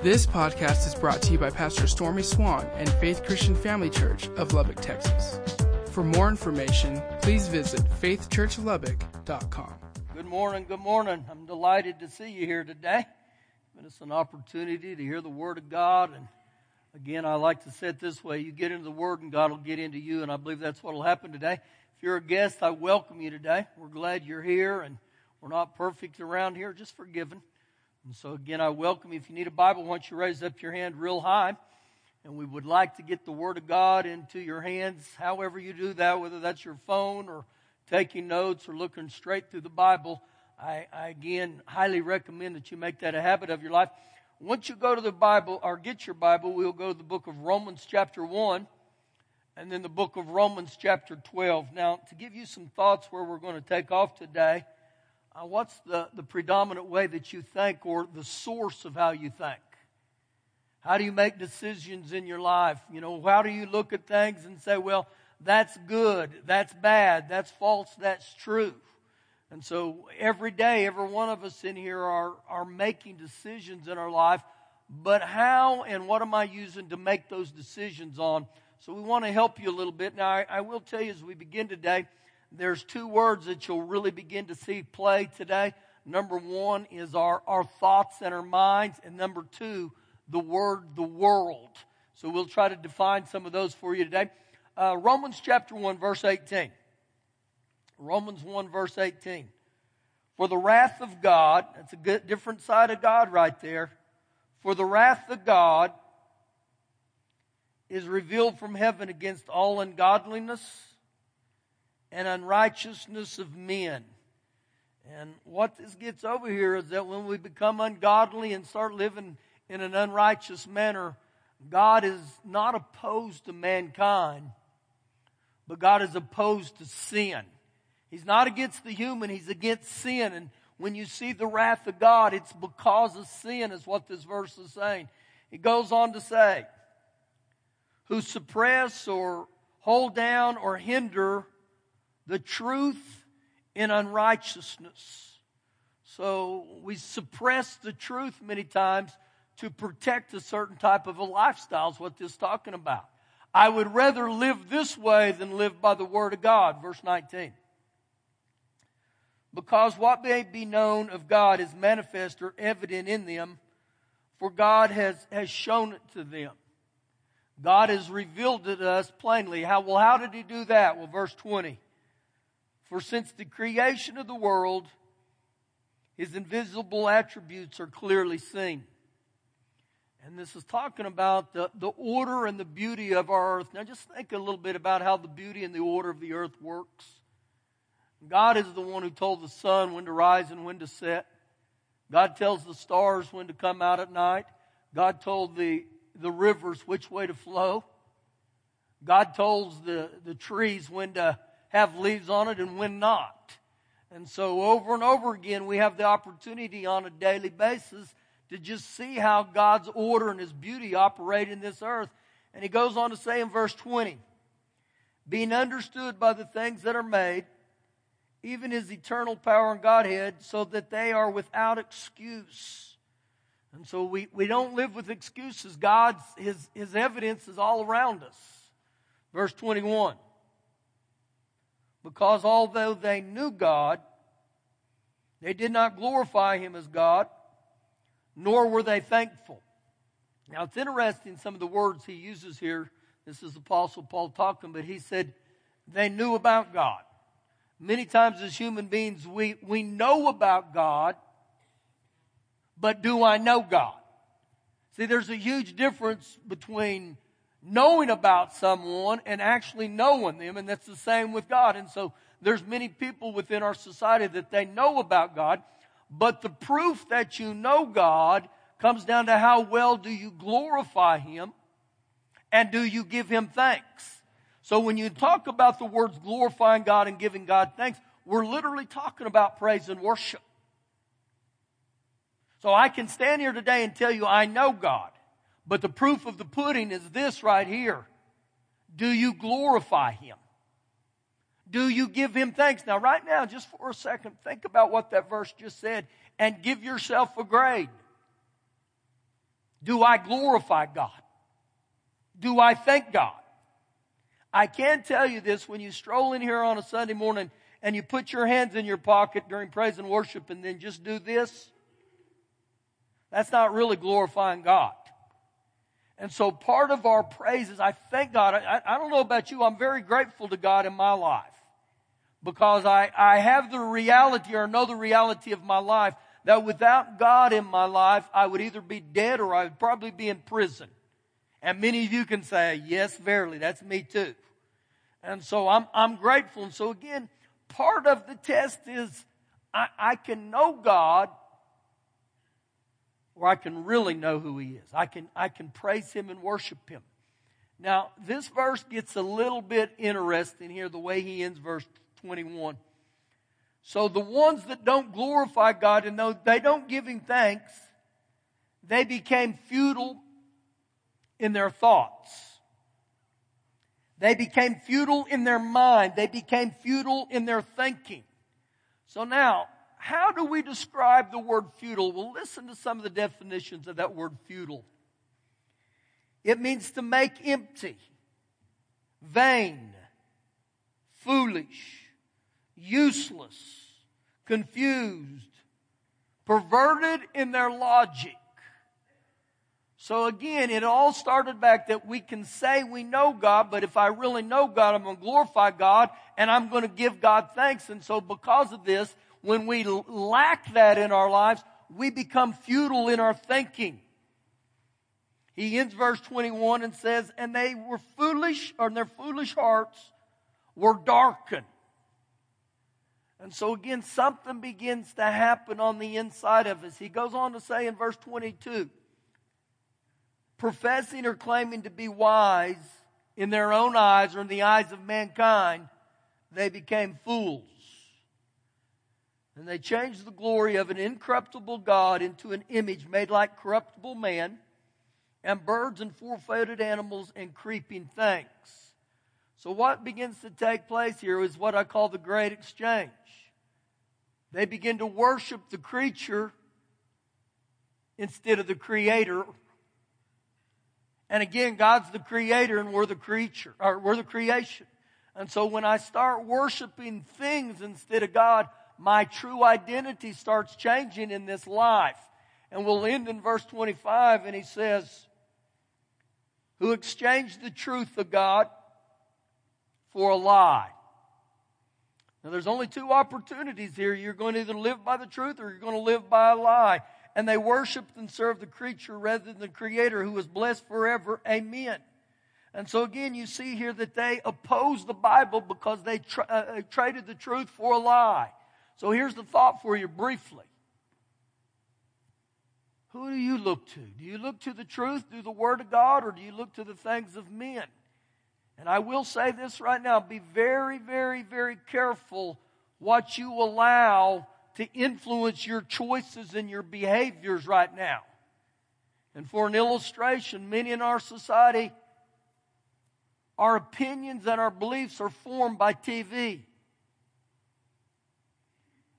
This podcast is brought to you by Pastor Stormy Swann and Faith Christian Family Church of Lubbock, Texas. For more information, please visit faithchurchlubbock.com. Good morning, good morning. I'm delighted to see you here today. It's an opportunity to hear the Word of God. And again, I like to say it this way you get into the Word, and God will get into you. And I believe that's what will happen today. If you're a guest, I welcome you today. We're glad you're here, and we're not perfect around here, just forgiven. And so, again, I welcome you. If you need a Bible, why don't you raise up your hand real high? And we would like to get the Word of God into your hands, however you do that, whether that's your phone or taking notes or looking straight through the Bible. I, I again highly recommend that you make that a habit of your life. Once you go to the Bible or get your Bible, we'll go to the book of Romans, chapter 1, and then the book of Romans, chapter 12. Now, to give you some thoughts where we're going to take off today, uh, what's the, the predominant way that you think or the source of how you think? How do you make decisions in your life? You know, how do you look at things and say, well, that's good, that's bad, that's false, that's true? And so every day, every one of us in here are, are making decisions in our life, but how and what am I using to make those decisions on? So we want to help you a little bit. Now, I, I will tell you as we begin today, there's two words that you'll really begin to see play today. Number one is our, our thoughts and our minds, and number two, the word the world. So we'll try to define some of those for you today. Uh, Romans chapter 1, verse 18. Romans 1, verse 18. For the wrath of God, that's a good, different side of God right there. For the wrath of God is revealed from heaven against all ungodliness and unrighteousness of men. And what this gets over here is that when we become ungodly and start living in an unrighteous manner, God is not opposed to mankind, but God is opposed to sin. He's not against the human, He's against sin. And when you see the wrath of God, it's because of sin, is what this verse is saying. It goes on to say, who suppress or hold down or hinder the truth in unrighteousness. So we suppress the truth many times to protect a certain type of a lifestyle, is what this is talking about. I would rather live this way than live by the word of God. Verse 19. Because what may be known of God is manifest or evident in them, for God has, has shown it to them. God has revealed it to us plainly. How, well, how did he do that? Well, verse 20. For since the creation of the world, his invisible attributes are clearly seen. And this is talking about the, the order and the beauty of our earth. Now, just think a little bit about how the beauty and the order of the earth works. God is the one who told the sun when to rise and when to set. God tells the stars when to come out at night. God told the, the rivers which way to flow. God tells the, the trees when to have leaves on it and when not. And so over and over again, we have the opportunity on a daily basis to just see how God's order and His beauty operate in this earth. And He goes on to say in verse 20, being understood by the things that are made, even His eternal power and Godhead, so that they are without excuse. And so we, we don't live with excuses. God's, His, His evidence is all around us. Verse 21 because although they knew God, they did not glorify Him as God, nor were they thankful. Now it's interesting some of the words he uses here. This is Apostle Paul talking, but he said they knew about God. Many times as human beings, we, we know about God, but do I know God? See, there's a huge difference between knowing about someone and actually knowing them, and that's the same with God. And so there's many people within our society that they know about God, but the proof that you know God comes down to how well do you glorify Him and do you give Him thanks. So when you talk about the words glorifying God and giving God thanks, we're literally talking about praise and worship. So I can stand here today and tell you I know God. But the proof of the pudding is this right here. Do you glorify Him? Do you give Him thanks? Now, right now, just for a second, think about what that verse just said and give yourself a grade. Do I glorify God? Do I thank God? I can tell you this when you stroll in here on a Sunday morning and you put your hands in your pocket during praise and worship and then just do this, that's not really glorifying God. And so part of our praise is I thank God. I, I don't know about you, I'm very grateful to God in my life because I, I have the reality or know the reality of my life that without God in my life, I would either be dead or I would probably be in prison. And many of you can say, yes, verily, that's me too. And so I'm, I'm grateful. And so again, part of the test is I, I can know God or I can really know who He is. I can, I can praise Him and worship Him. Now, this verse gets a little bit interesting here, the way he ends verse 21. So the ones that don't glorify God and they don't give Him thanks, they became futile in their thoughts. They became futile in their mind. They became futile in their thinking. So now, how do we describe the word futile? Well, listen to some of the definitions of that word futile. It means to make empty, vain, foolish, useless, confused, perverted in their logic, so again, it all started back that we can say we know God, but if I really know God, I'm going to glorify God and I'm going to give God thanks. And so because of this, when we lack that in our lives, we become futile in our thinking. He ends verse 21 and says, and they were foolish, or their foolish hearts were darkened. And so again, something begins to happen on the inside of us. He goes on to say in verse 22, professing or claiming to be wise in their own eyes or in the eyes of mankind, they became fools. And they changed the glory of an incorruptible God into an image made like corruptible man and birds and four-footed animals and creeping things. So what begins to take place here is what I call the great exchange. They begin to worship the creature instead of the creator and again, God's the creator and we're the creature, or we're the creation. And so when I start worshiping things instead of God, my true identity starts changing in this life. And we'll end in verse 25 and he says, who exchanged the truth of God for a lie. Now there's only two opportunities here. You're going to either live by the truth or you're going to live by a lie and they worshiped and served the creature rather than the creator who was blessed forever. Amen. And so again, you see here that they opposed the Bible because they tra- uh, traded the truth for a lie. So here's the thought for you briefly. Who do you look to? Do you look to the truth, to the Word of God, or do you look to the things of men? And I will say this right now be very, very, very careful what you allow to influence your choices and your behaviors right now. And for an illustration, many in our society, our opinions and our beliefs are formed by TV.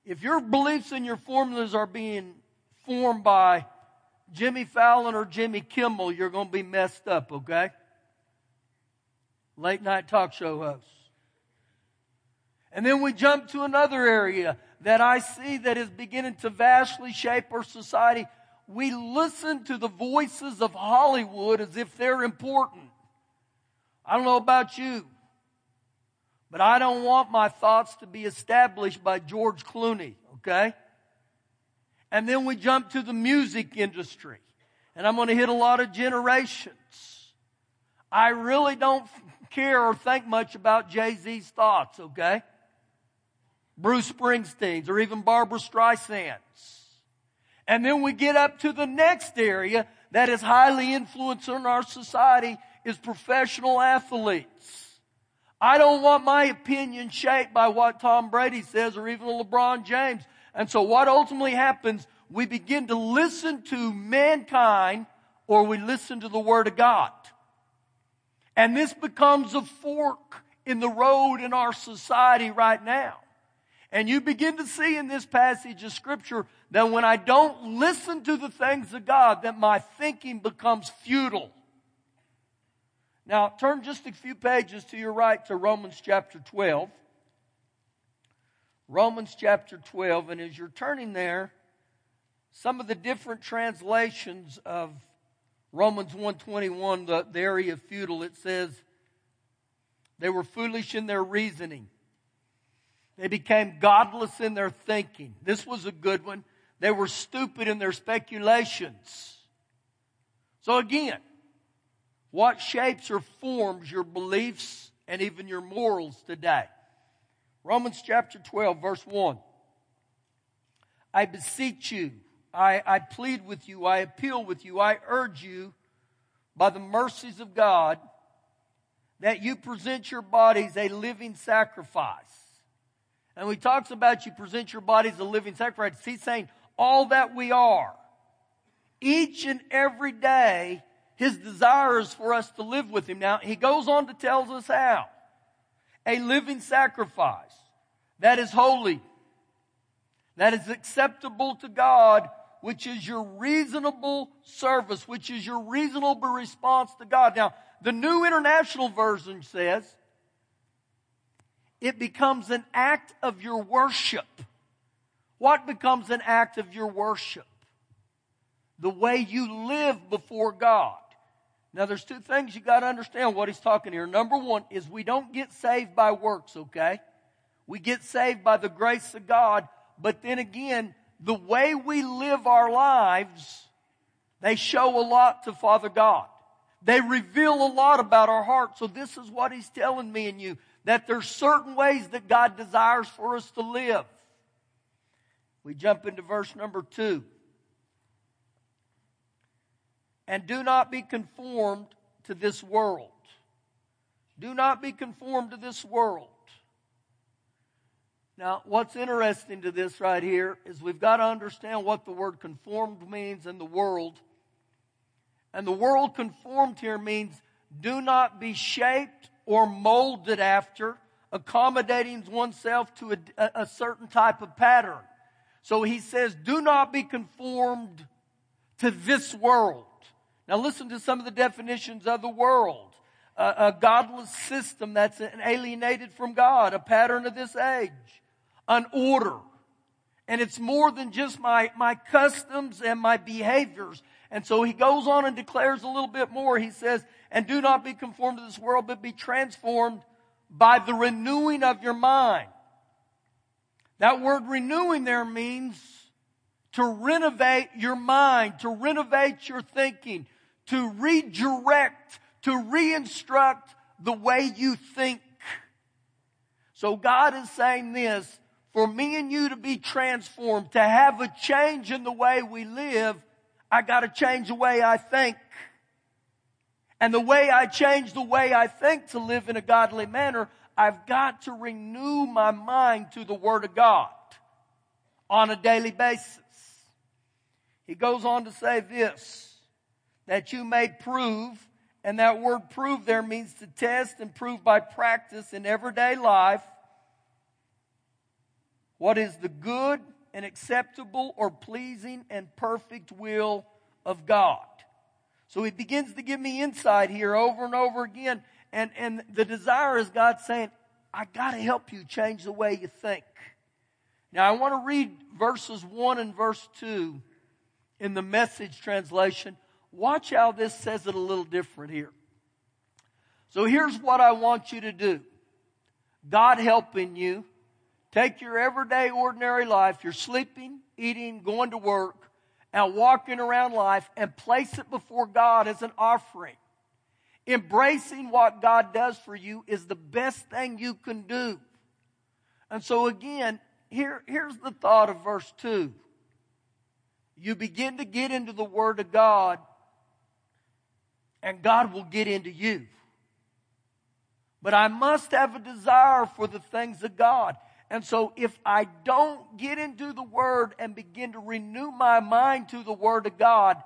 If your beliefs and your formulas are being formed by Jimmy Fallon or Jimmy Kimmel, you're going to be messed up, okay? Late night talk show hosts. And then we jump to another area that I see that is beginning to vastly shape our society. We listen to the voices of Hollywood as if they're important. I don't know about you, but I don't want my thoughts to be established by George Clooney, okay? And then we jump to the music industry. And I'm going to hit a lot of generations. I really don't care or think much about Jay-Z's thoughts, okay? Bruce Springsteen's, or even Barbara Streisand's. And then we get up to the next area that is highly influential in our society is professional athletes. I don't want my opinion shaped by what Tom Brady says or even LeBron James. And so what ultimately happens, we begin to listen to mankind or we listen to the Word of God. And this becomes a fork in the road in our society right now. And you begin to see in this passage of scripture that when I don't listen to the things of God, that my thinking becomes futile. Now, turn just a few pages to your right to Romans chapter 12. Romans chapter 12, and as you're turning there, some of the different translations of Romans 121, the, the area of futile, it says, they were foolish in their reasoning. They became godless in their thinking. This was a good one. They were stupid in their speculations. So again, what shapes or forms your beliefs and even your morals today? Romans chapter 12, verse 1. I beseech you, I, I plead with you, I appeal with you, I urge you by the mercies of God that you present your bodies a living sacrifice. And when he talks about you present your bodies a living sacrifice, he's saying all that we are. Each and every day, his desire is for us to live with him. Now, he goes on to tell us how. A living sacrifice that is holy, that is acceptable to God, which is your reasonable service, which is your reasonable response to God. Now, the New International Version says, it becomes an act of your worship. What becomes an act of your worship? The way you live before God. Now there's two things you gotta understand what he's talking here. Number one is we don't get saved by works, okay? We get saved by the grace of God, but then again, the way we live our lives, they show a lot to Father God. They reveal a lot about our heart. So this is what he's telling me and you, that there's certain ways that God desires for us to live. We jump into verse number two. And do not be conformed to this world. Do not be conformed to this world. Now, what's interesting to this right here is we've got to understand what the word conformed means in the world. And the world conformed here means do not be shaped or molded after, accommodating oneself to a, a certain type of pattern. So he says, do not be conformed to this world. Now listen to some of the definitions of the world. a godless system that's alienated from God, a pattern of this age, an order. And it's more than just my, my customs and my behaviors. And so he goes on and declares a little bit more. He says, and do not be conformed to this world, but be transformed by the renewing of your mind. That word renewing there means to renovate your mind, to renovate your thinking, to redirect, to reinstruct the way you think. So God is saying this, for me and you to be transformed, to have a change in the way we live, I gotta change the way I think. And the way I change the way I think to live in a godly manner, I've got to renew my mind to the Word of God on a daily basis. He goes on to say this, that you may prove, and that word prove there means to test and prove by practice in everyday life what is the good and acceptable or pleasing and perfect will of God. So he begins to give me insight here over and over again. And, and the desire is God saying, I got to help you change the way you think. Now I want to read verses 1 and verse 2 in the message translation. Watch how this says it a little different here. So here's what I want you to do. God helping you Take your everyday, ordinary life, you're sleeping, eating, going to work, and walking around life and place it before God as an offering. Embracing what God does for you is the best thing you can do. And so again, here, here's the thought of verse 2. You begin to get into the Word of God, and God will get into you. But I must have a desire for the things of God. And so if I don't get into the Word and begin to renew my mind to the Word of God,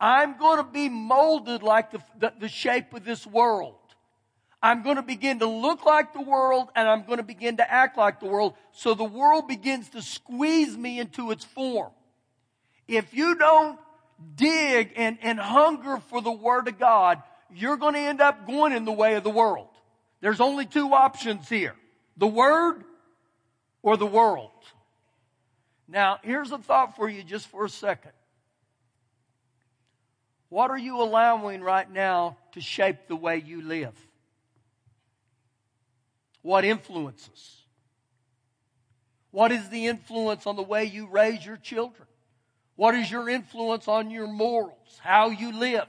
I'm going to be molded like the, the, the shape of this world. I'm going to begin to look like the world and I'm going to begin to act like the world. So the world begins to squeeze me into its form. If you don't dig and, and hunger for the Word of God, you're going to end up going in the way of the world. There's only two options here. The Word or the world. Now, here's a thought for you just for a second. What are you allowing right now to shape the way you live? What influences? What is the influence on the way you raise your children? What is your influence on your morals? How you live?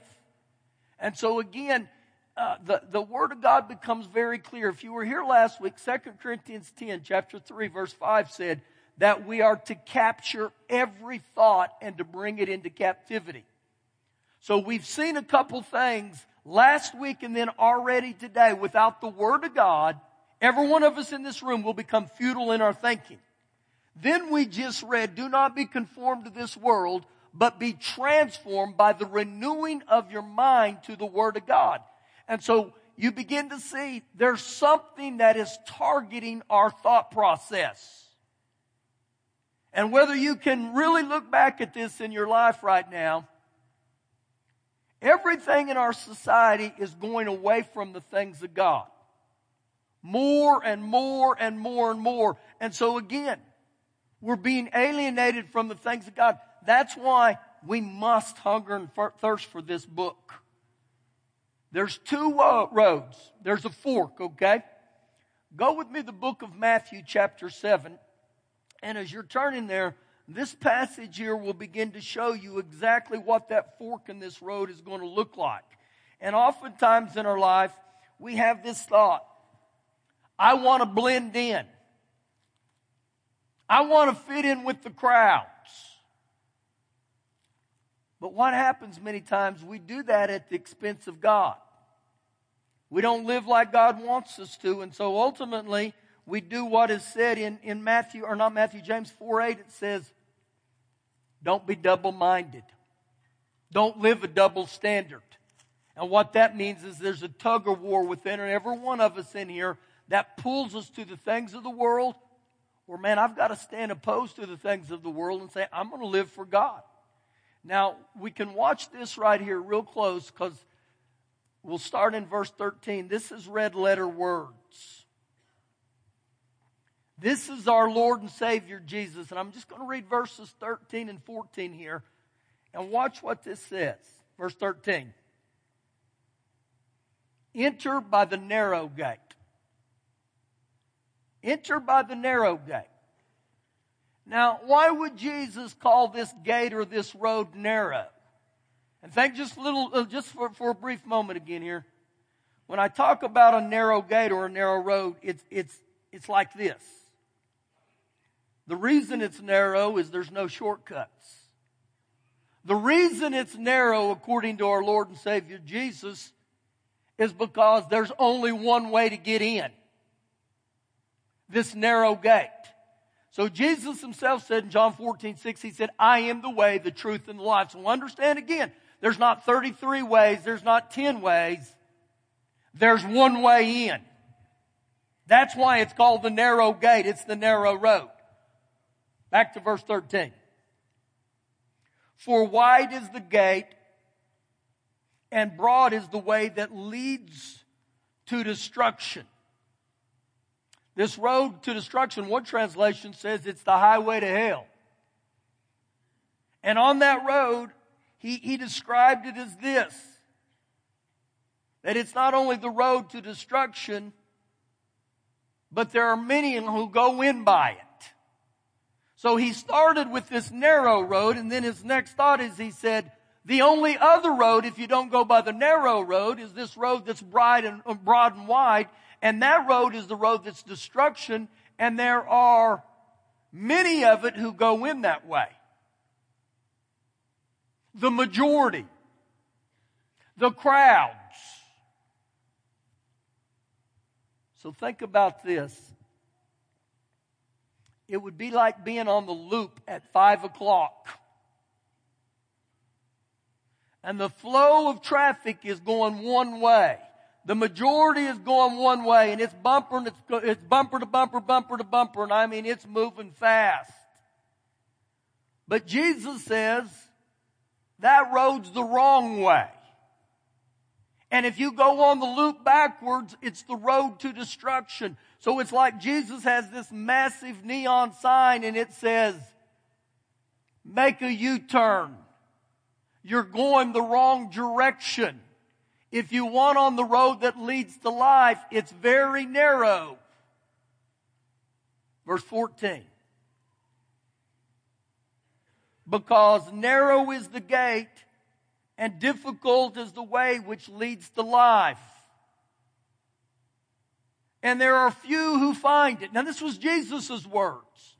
And so again, uh, the, the Word of God becomes very clear. If you were here last week, 2 Corinthians 10, chapter 3, verse 5 said that we are to capture every thought and to bring it into captivity. So we've seen a couple things last week and then already today. Without the Word of God, Every one of us in this room will become futile in our thinking. Then we just read, do not be conformed to this world, but be transformed by the renewing of your mind to the Word of God. And so you begin to see there's something that is targeting our thought process. And whether you can really look back at this in your life right now, everything in our society is going away from the things of God. More and more and more and more. And so again, we're being alienated from the things of God. That's why we must hunger and thirst for this book. There's two uh, roads. There's a fork, okay? Go with me the book of Matthew chapter 7. And as you're turning there, this passage here will begin to show you exactly what that fork in this road is going to look like. And oftentimes in our life, we have this thought I want to blend in. I want to fit in with the crowds. But what happens many times, we do that at the expense of God. We don't live like God wants us to, and so ultimately we do what is said in, in Matthew, or not Matthew, James 4 8, it says, Don't be double minded. Don't live a double standard. And what that means is there's a tug of war within every one of us in here that pulls us to the things of the world, or man, I've got to stand opposed to the things of the world and say, I'm going to live for God. Now, we can watch this right here real close because we'll start in verse 13. This is red letter words. This is our Lord and Savior Jesus. And I'm just going to read verses 13 and 14 here and watch what this says. Verse 13. Enter by the narrow gate. Enter by the narrow gate. Now, why would Jesus call this gate or this road narrow? And think just a little, uh, just for, for a brief moment again here. When I talk about a narrow gate or a narrow road, it's, it's, it's like this. The reason it's narrow is there's no shortcuts. The reason it's narrow, according to our Lord and Savior Jesus, is because there's only one way to get in this narrow gate. So Jesus himself said in John 14, 6, he said, I am the way, the truth, and the life. So understand again, there's not 33 ways, there's not 10 ways. There's one way in. That's why it's called the narrow gate. It's the narrow road. Back to verse 13. For wide is the gate and broad is the way that leads to destruction this road to destruction, one translation says it's the highway to hell. And on that road, he, he described it as this that it's not only the road to destruction, but there are many who go in by it. So he started with this narrow road, and then his next thought is he said, the only other road, if you don't go by the narrow road, is this road that's broad and, uh, broad and wide, and that road is the road that's destruction, and there are many of it who go in that way. The majority. The crowds. So think about this. It would be like being on the loop at five o'clock. And the flow of traffic is going one way. The majority is going one way and it's bumper and it's, it's bumper to bumper, bumper to bumper. And I mean, it's moving fast. But Jesus says that road's the wrong way. And if you go on the loop backwards, it's the road to destruction. So it's like Jesus has this massive neon sign and it says, make a U-turn. You're going the wrong direction. If you want on the road that leads to life, it's very narrow. Verse 14. Because narrow is the gate and difficult is the way which leads to life. And there are few who find it. Now this was Jesus' words.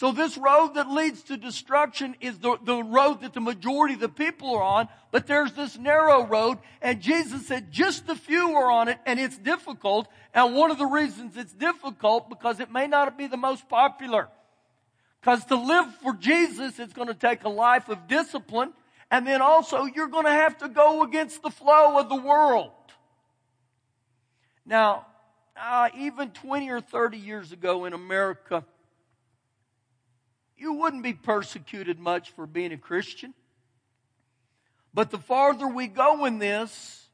So this road that leads to destruction is the, the road that the majority of the people are on, but there's this narrow road, and Jesus said just a few are on it, and it's difficult. And one of the reasons it's difficult, because it may not be the most popular. Because to live for Jesus, it's going to take a life of discipline, and then also you're going to have to go against the flow of the world. Now, uh, even 20 or 30 years ago in America, you wouldn't be persecuted much for being a Christian. But the farther we go in this,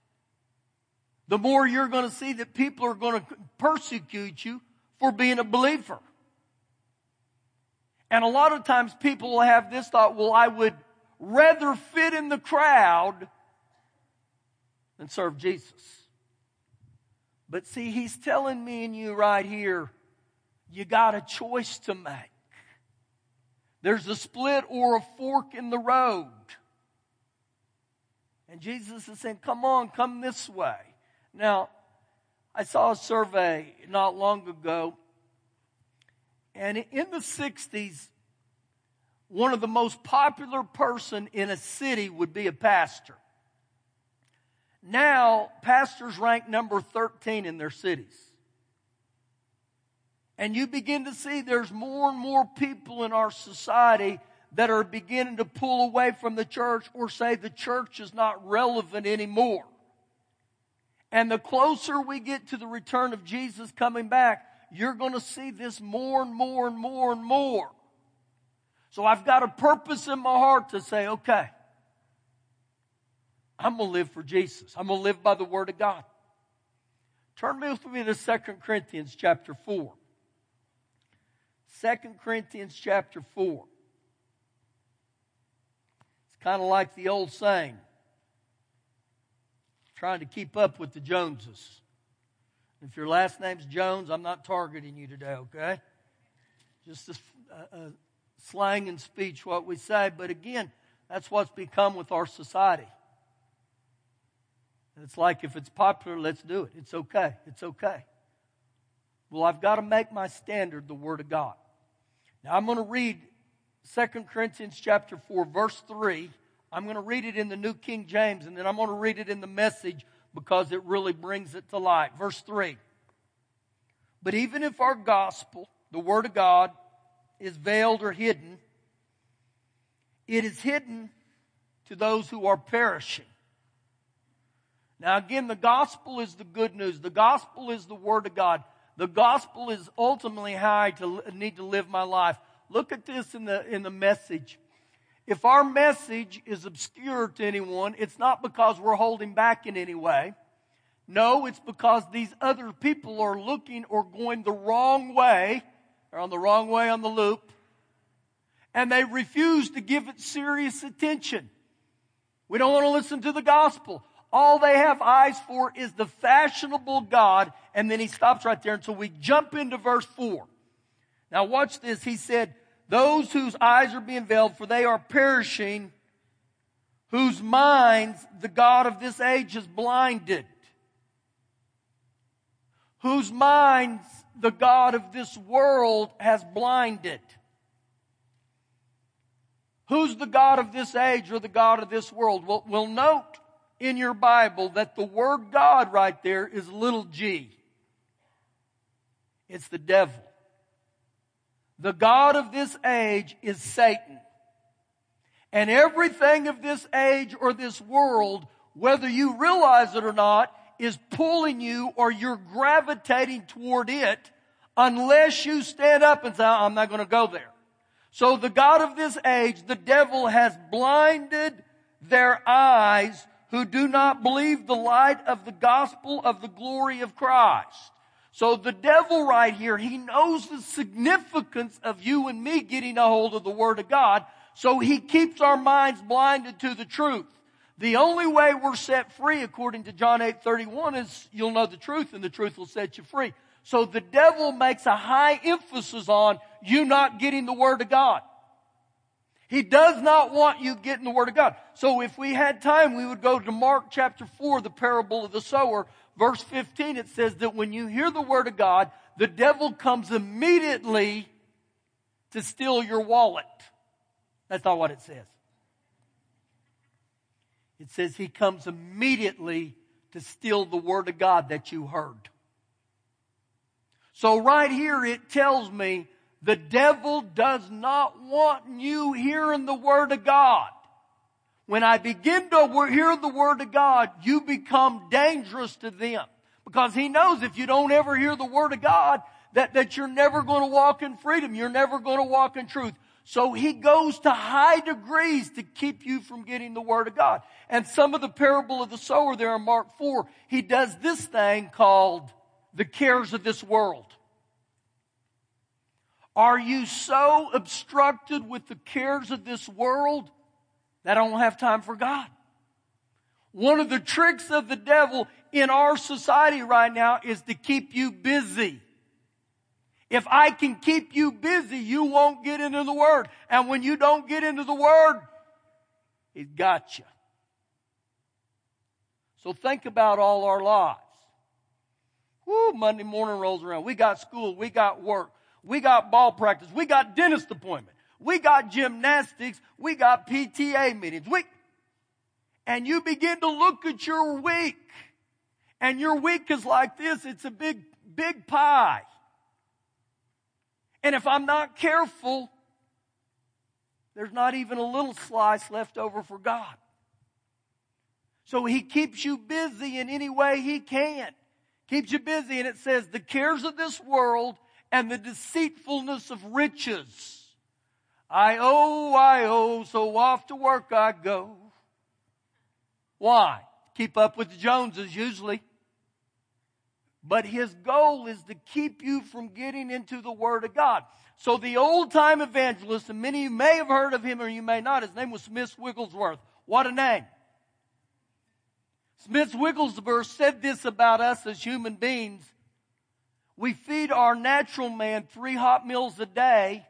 the more you're going to see that people are going to persecute you for being a believer. And a lot of times people will have this thought, well, I would rather fit in the crowd than serve Jesus. But see, he's telling me and you right here, you got a choice to make. There's a split or a fork in the road. And Jesus is saying, come on, come this way. Now, I saw a survey not long ago, and in the 60s, one of the most popular person in a city would be a pastor. Now, pastors rank number 13 in their cities. And you begin to see there's more and more people in our society that are beginning to pull away from the church or say the church is not relevant anymore. And the closer we get to the return of Jesus coming back, you're going to see this more and more and more and more. So I've got a purpose in my heart to say, okay, I'm going to live for Jesus. I'm going to live by the Word of God. Turn with me to 2 Corinthians chapter 4. 2 Corinthians chapter 4. It's kind of like the old saying trying to keep up with the Joneses. If your last name's Jones, I'm not targeting you today, okay? Just a, a, a slang and speech, what we say. But again, that's what's become with our society. it's like if it's popular, let's do it. It's okay. It's okay. Well, I've got to make my standard the Word of God. Now I'm going to read 2 Corinthians chapter 4 verse 3. I'm going to read it in the New King James and then I'm going to read it in the message because it really brings it to light. Verse 3. But even if our gospel, the word of God, is veiled or hidden, it is hidden to those who are perishing. Now again, the gospel is the good news. The gospel is the word of God. The gospel is ultimately how I to, need to live my life. Look at this in the, in the message. If our message is obscure to anyone, it's not because we're holding back in any way. No, it's because these other people are looking or going the wrong way. They're on the wrong way on the loop. And they refuse to give it serious attention. We don't want to listen to the gospel. All they have eyes for is the fashionable God. And then he stops right there. until we jump into verse 4. Now watch this. He said, Those whose eyes are being veiled, for they are perishing, whose minds the God of this age has blinded. Whose minds the God of this world has blinded. Who's the God of this age or the God of this world? Well, we'll note in your Bible that the word God right there is little g. It's the devil. The God of this age is Satan. And everything of this age or this world, whether you realize it or not, is pulling you or you're gravitating toward it unless you stand up and say, I'm not going to go there. So the God of this age, the devil has blinded their eyes who do not believe the light of the gospel of the glory of Christ. So the devil right here, he knows the significance of you and me getting a hold of the Word of God, so he keeps our minds blinded to the truth. The only way we're set free, according to John 8 31, is you'll know the truth and the truth will set you free. So the devil makes a high emphasis on you not getting the Word of God. He does not want you getting the Word of God. So if we had time, we would go to Mark chapter 4, the parable of the sower. Verse 15, it says that when you hear the Word of God, the devil comes immediately to steal your wallet. That's not what it says. It says he comes immediately to steal the Word of God that you heard. So right here it tells me the devil does not want you hearing the Word of God. When I begin to hear the Word of God, you become dangerous to them. Because he knows if you don't ever hear the Word of God, that, that you're never going to walk in freedom. You're never going to walk in truth. So he goes to high degrees to keep you from getting the Word of God. And some of the parable of the sower there in Mark 4, he does this thing called the cares of this world. Are you so obstructed with the cares of this world that I don't have time for God? One of the tricks of the devil in our society right now is to keep you busy. If I can keep you busy, you won't get into the Word. And when you don't get into the Word, He's got you. So think about all our lives. Woo, Monday morning rolls around. We got school, we got work, we got ball practice. We got dentist appointment. We got gymnastics. We got PTA meetings. We, and you begin to look at your week. And your week is like this. It's a big, big pie. And if I'm not careful, there's not even a little slice left over for God. So he keeps you busy in any way he can. Keeps you busy. And it says, the cares of this world and the deceitfulness of riches. I owe, I owe, so off to work I go. Why? Keep up with the Joneses usually. But his goal is to keep you from getting into the Word of God. So the old time evangelist, and many of you may have heard of him or you may not, his name was Smith Wigglesworth. What a name. Smith Wigglesworth said this about us as human beings we feed our natural man three hot meals a day,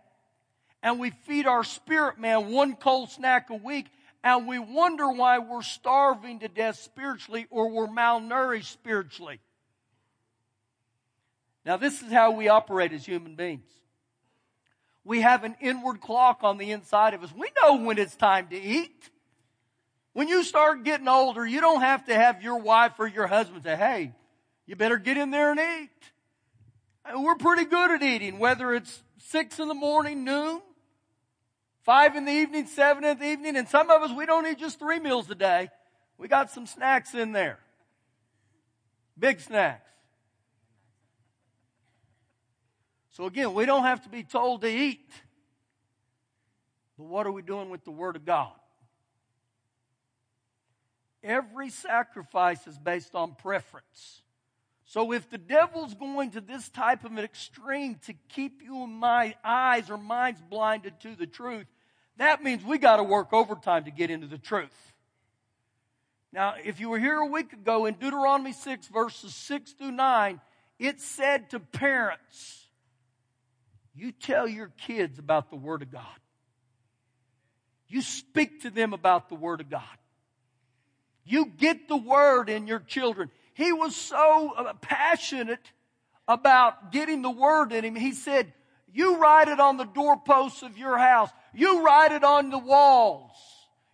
and we feed our spirit man one cold snack a week, and we wonder why we're starving to death spiritually or we're malnourished spiritually. Now, this is how we operate as human beings. We have an inward clock on the inside of us. We know when it's time to eat. When you start getting older, you don't have to have your wife or your husband say, hey, you better get in there and eat. We're pretty good at eating, whether it's six in the morning, noon, five in the evening, seven in the evening, and some of us, we don't eat just three meals a day. We got some snacks in there. Big snacks. So again, we don't have to be told to eat. But what are we doing with the Word of God? Every sacrifice is based on preference. So if the devil's going to this type of an extreme to keep you and my eyes or minds blinded to the truth, that means we got to work overtime to get into the truth. Now, if you were here a week ago in Deuteronomy 6 verses 6 through 9, it said to parents, you tell your kids about the Word of God. You speak to them about the Word of God. You get the Word in your children. He was so uh, passionate about getting the word in him. He said, you write it on the doorposts of your house. You write it on the walls.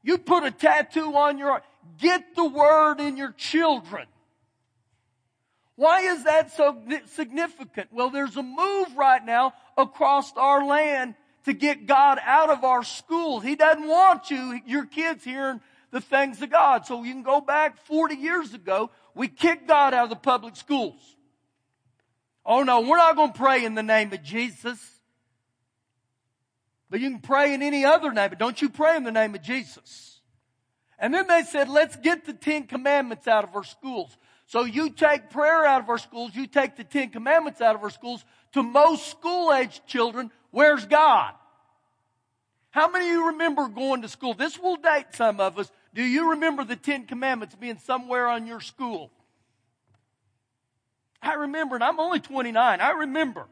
You put a tattoo on your, get the word in your children. Why is that so significant? Well, there's a move right now across our land to get God out of our schools. He doesn't want you, your kids hearing the things of God. So you can go back 40 years ago, we kicked God out of the public schools. Oh no, we're not going to pray in the name of Jesus. But you can pray in any other name, but don't you pray in the name of Jesus. And then they said, let's get the Ten Commandments out of our schools. So you take prayer out of our schools, you take the Ten Commandments out of our schools. To most school age children, where's God? How many of you remember going to school? This will date some of us. Do you remember the Ten Commandments being somewhere on your school? I remember, and I'm only 29. I remember.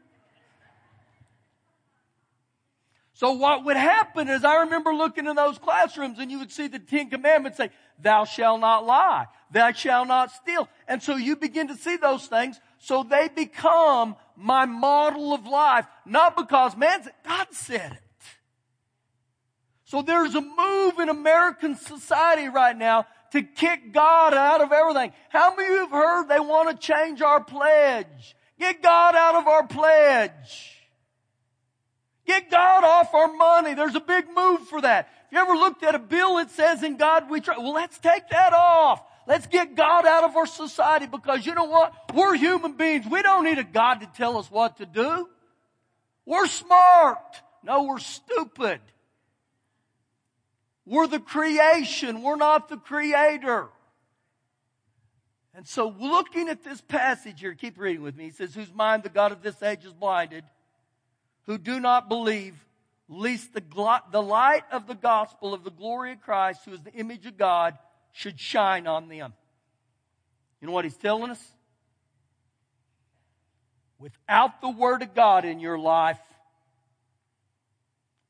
So what would happen is I remember looking in those classrooms and you would see the Ten Commandments say, thou shalt not lie, thou shalt not steal. And so you begin to see those things. So they become my model of life, not because man, said, God said it. So there's a move in American society right now to kick God out of everything. How many of you have heard they want to change our pledge? Get God out of our pledge. Get God off our money. There's a big move for that. If you ever looked at a bill that says in God we trust, well, let's take that off. Let's get God out of our society because you know what? We're human beings. We don't need a God to tell us what to do. We're smart. No, we're stupid. We're the creation. We're not the creator. And so looking at this passage here, keep reading with me. He says, whose mind the God of this age is blinded, who do not believe, lest the, the light of the gospel of the glory of Christ, who is the image of God, should shine on them. You know what he's telling us? Without the Word of God in your life,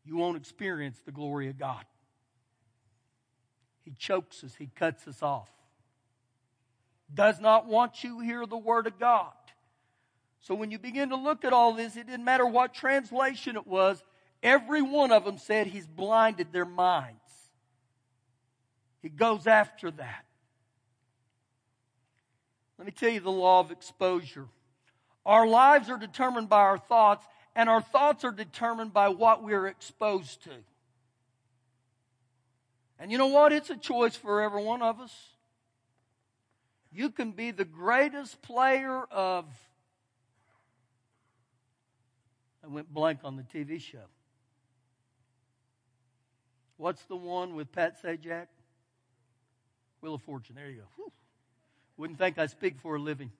you won't experience the glory of God. He chokes us, He cuts us off. Does not want you to hear the Word of God. So when you begin to look at all this, it didn't matter what translation it was, every one of them said He's blinded their minds. He goes after that. Let me tell you the law of exposure. Our lives are determined by our thoughts, and our thoughts are determined by what we're exposed to. And you know what? It's a choice for every one of us. You can be the greatest player of. I went blank on the TV show. What's the one with Pat Sajak? Wheel of Fortune. There you go. Whew. Wouldn't think I speak for a living.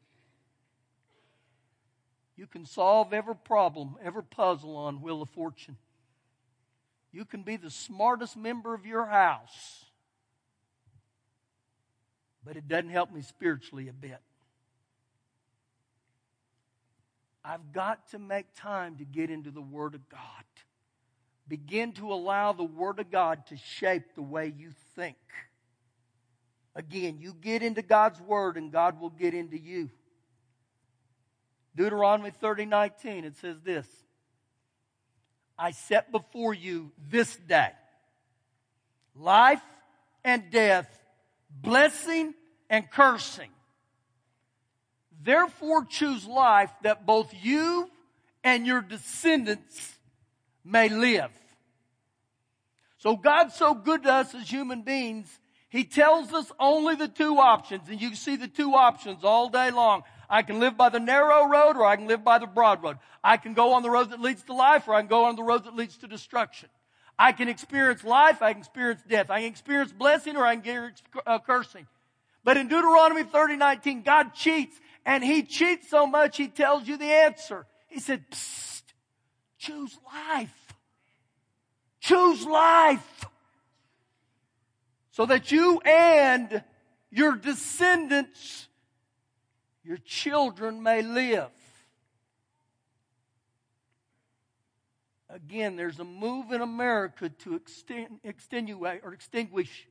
You can solve every problem, every puzzle on Wheel of Fortune. You can be the smartest member of your house, but it doesn't help me spiritually a bit. I've got to make time to get into the Word of God. Begin to allow the Word of God to shape the way you think. Again, you get into God's Word and God will get into you. Deuteronomy 30 19, it says this I set before you this day life and death, blessing and cursing. Therefore, choose life that both you and your descendants may live. So God's so good to us as human beings, He tells us only the two options, and you see the two options all day long. I can live by the narrow road or I can live by the broad road. I can go on the road that leads to life or I can go on the road that leads to destruction. I can experience life, I can experience death. I can experience blessing or I can experience uh, cursing. But in Deuteronomy 30, 19, God cheats and he cheats so much he tells you the answer. He said, choose life. Choose life. So that you and your descendants your children may live. Again, there's a move in America to extenuate or extinguish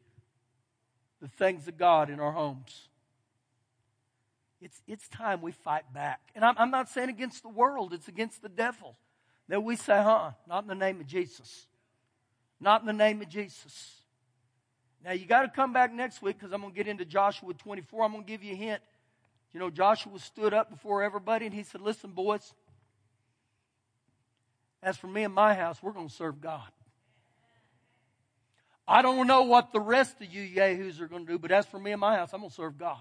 the things of God in our homes. It's, it's time we fight back. And I'm, I'm not saying against the world, it's against the devil. That we say, huh, not in the name of Jesus. Not in the name of Jesus. Now, you got to come back next week because I'm going to get into Joshua 24. I'm going to give you a hint. You know, Joshua stood up before everybody and he said, Listen, boys, as for me and my house, we're going to serve God. I don't know what the rest of you yahoos are going to do, but as for me and my house, I'm going to serve God.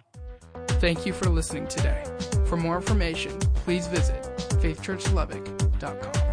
Thank you for listening today. For more information, please visit faithchurchlubbock.com.